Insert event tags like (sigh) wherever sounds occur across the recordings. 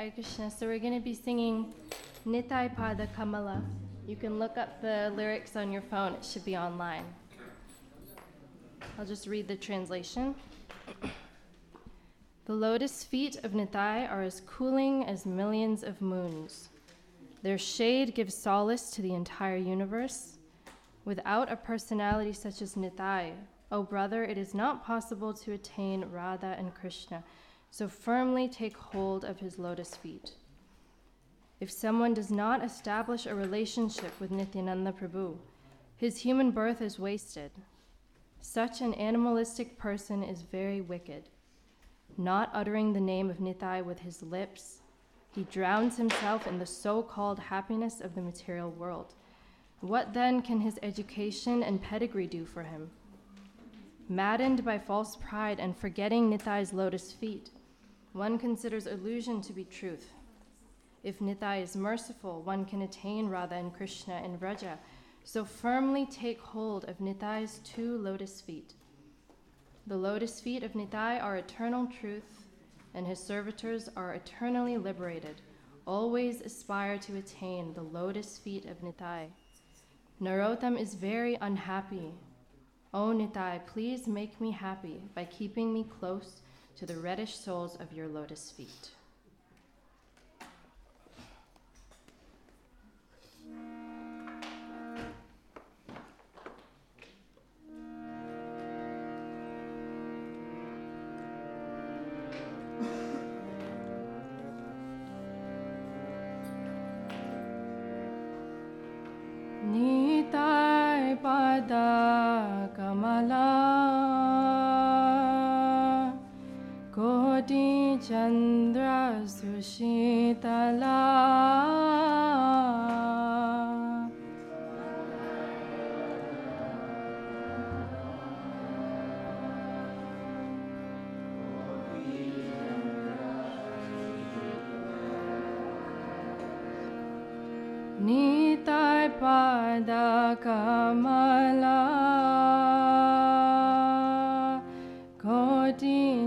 Hare Krishna. So we're going to be singing Nitai Pada Kamala. You can look up the lyrics on your phone, it should be online. I'll just read the translation. (clears throat) the lotus feet of Nitai are as cooling as millions of moons. Their shade gives solace to the entire universe. Without a personality such as Nitai, O oh brother, it is not possible to attain Radha and Krishna, so firmly take hold of his lotus feet. If someone does not establish a relationship with Nityananda Prabhu, his human birth is wasted. Such an animalistic person is very wicked. Not uttering the name of Nitai with his lips, he drowns himself in the so called happiness of the material world. What then can his education and pedigree do for him? Maddened by false pride and forgetting Nitai's lotus feet, one considers illusion to be truth. If Nitai is merciful, one can attain Radha and Krishna in Vraja. So firmly take hold of Nitai's two lotus feet. The lotus feet of Nitai are eternal truth, and his servitors are eternally liberated. Always aspire to attain the lotus feet of Nitai. Narottam is very unhappy. O Nitai, please make me happy by keeping me close to the reddish soles of your lotus feet. Pada Kamala Chandra Sushitala Nitai Pada Kamala ी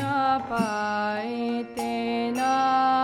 न पायते न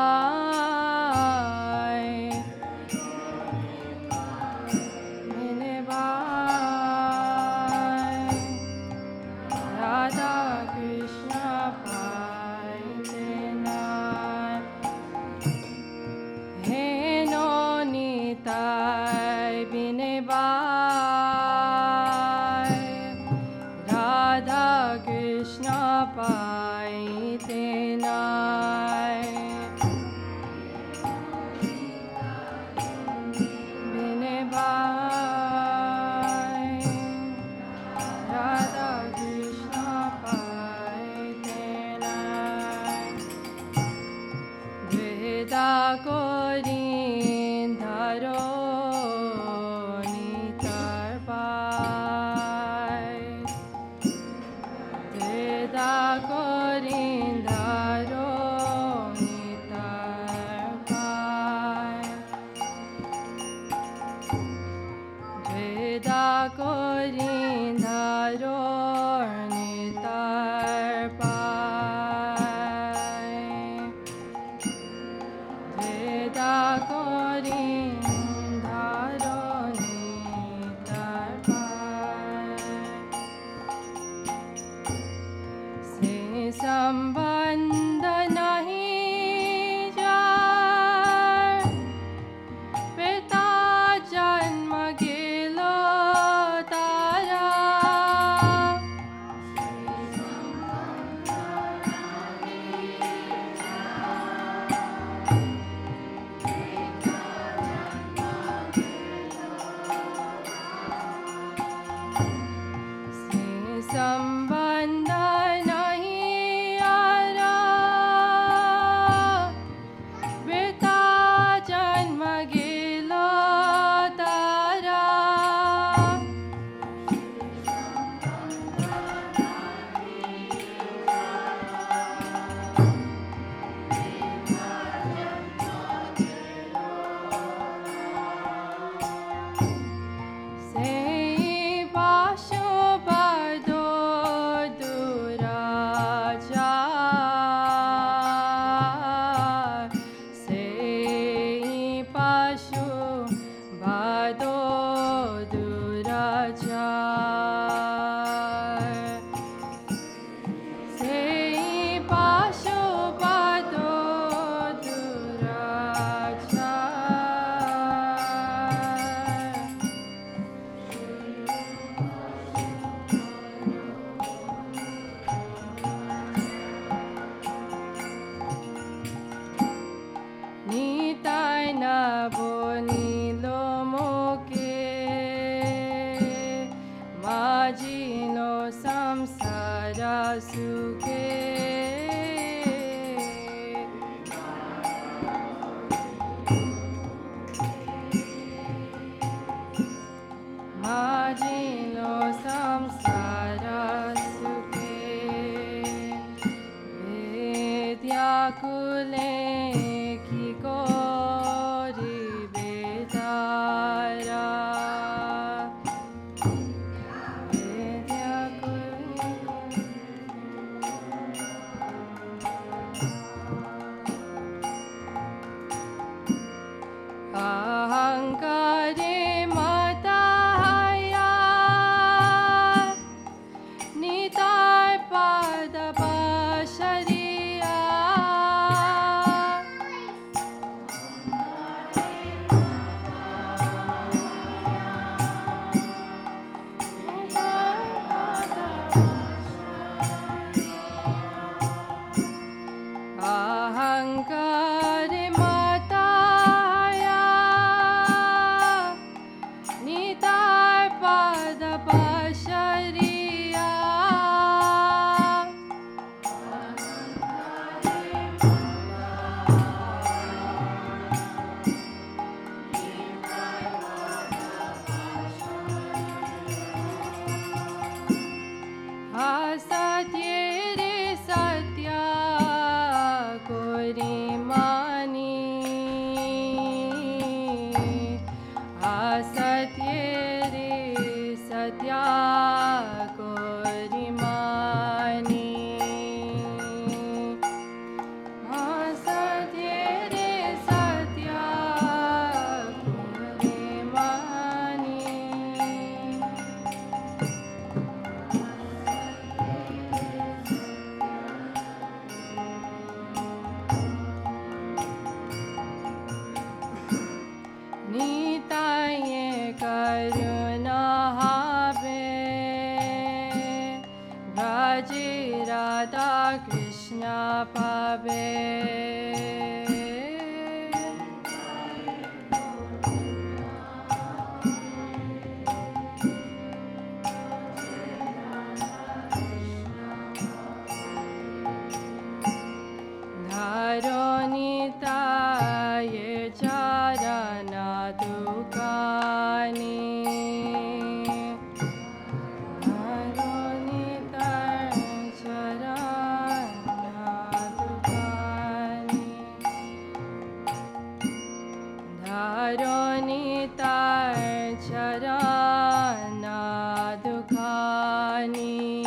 खानि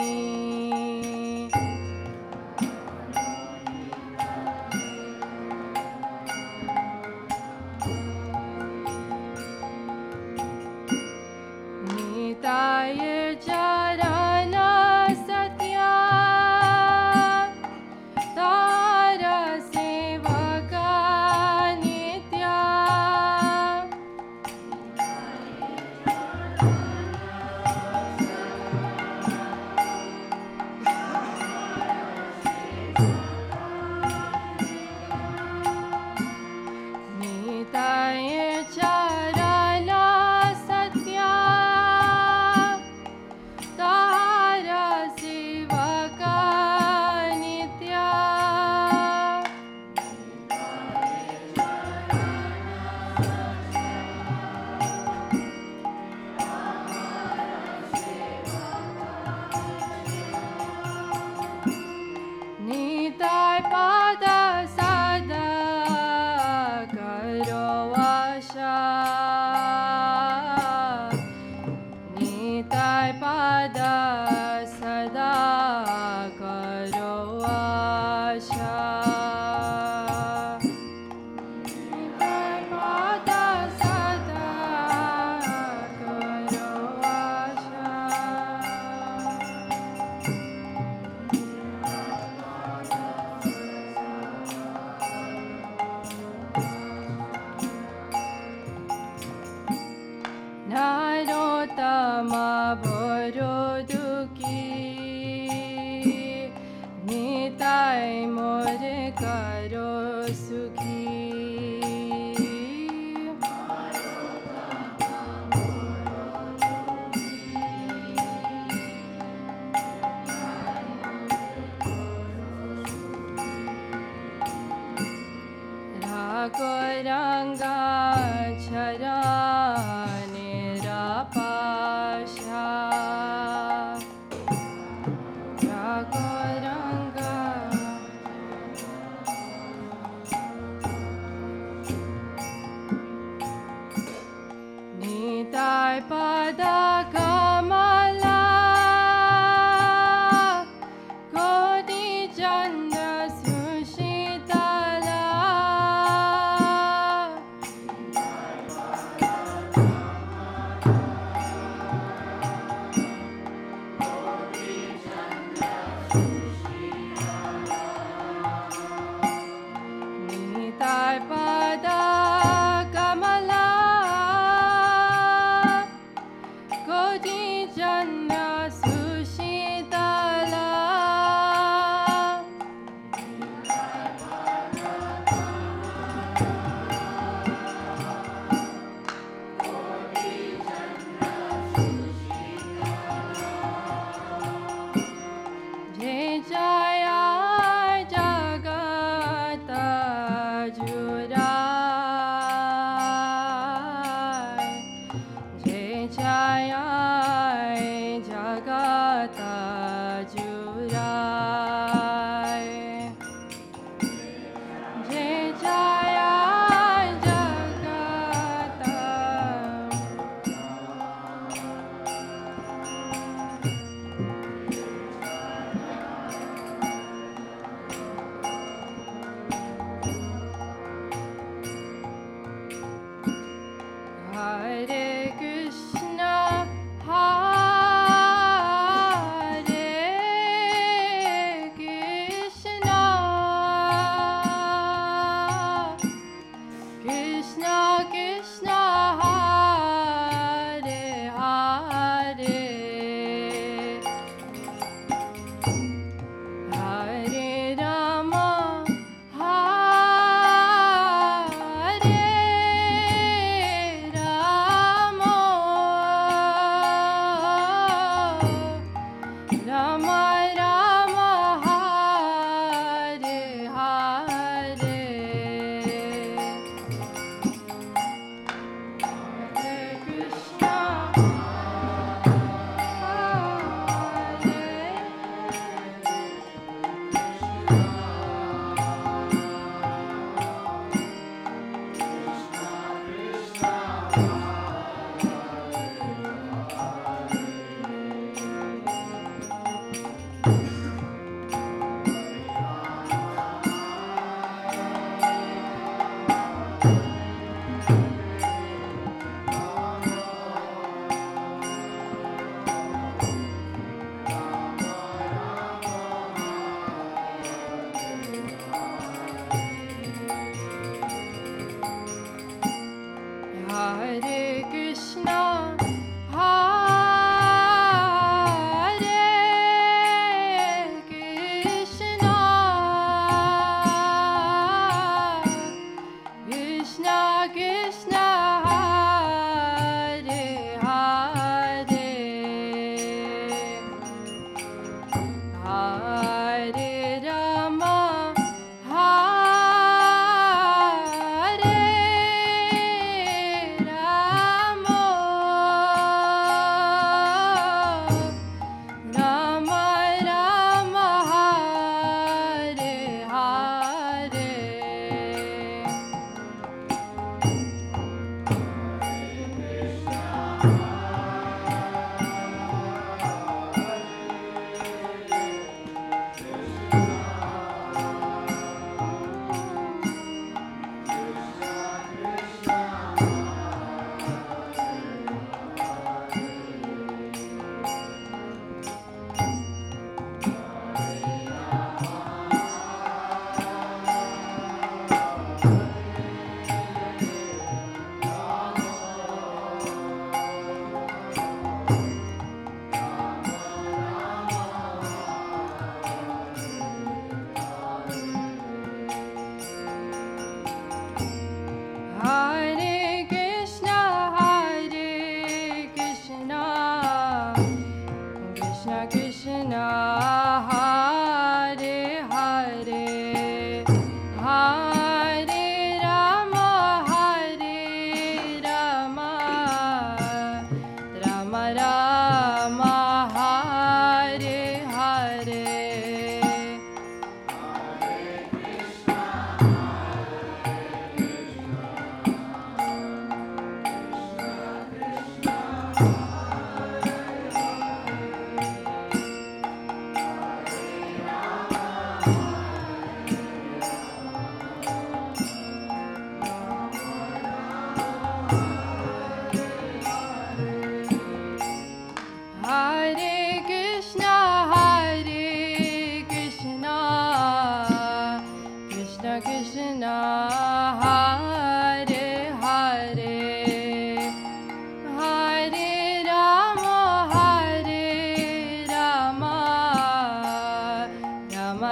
पदा सुखी Nitai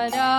라